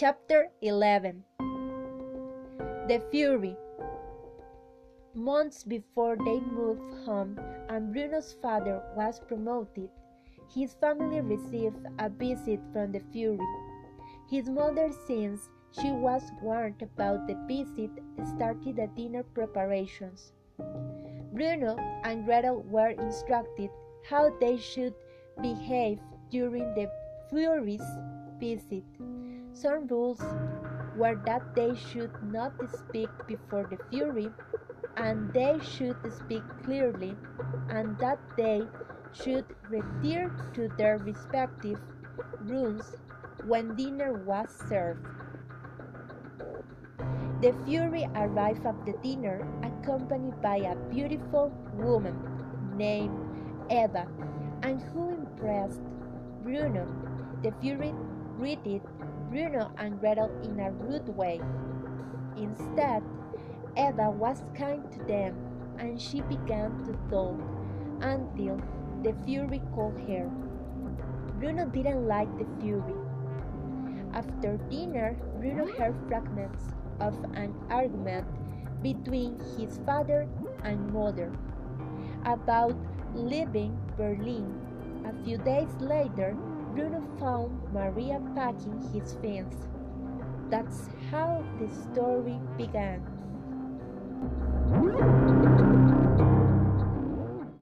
Chapter 11 The Fury Months before they moved home and Bruno's father was promoted, his family received a visit from the Fury. His mother, since she was warned about the visit, started the dinner preparations. Bruno and Gretel were instructed how they should behave during the Fury's visit. Some rules were that they should not speak before the Fury, and they should speak clearly, and that they should retire to their respective rooms when dinner was served. The Fury arrived at the dinner accompanied by a beautiful woman named Eva, and who impressed Bruno. The Fury greeted Bruno and Gretel in a rude way. Instead, Eva was kind to them and she began to talk until the Fury called her. Bruno didn't like the Fury. After dinner, Bruno heard fragments of an argument between his father and mother about leaving Berlin. A few days later, Bruno found Maria packing his things. That's how the story began.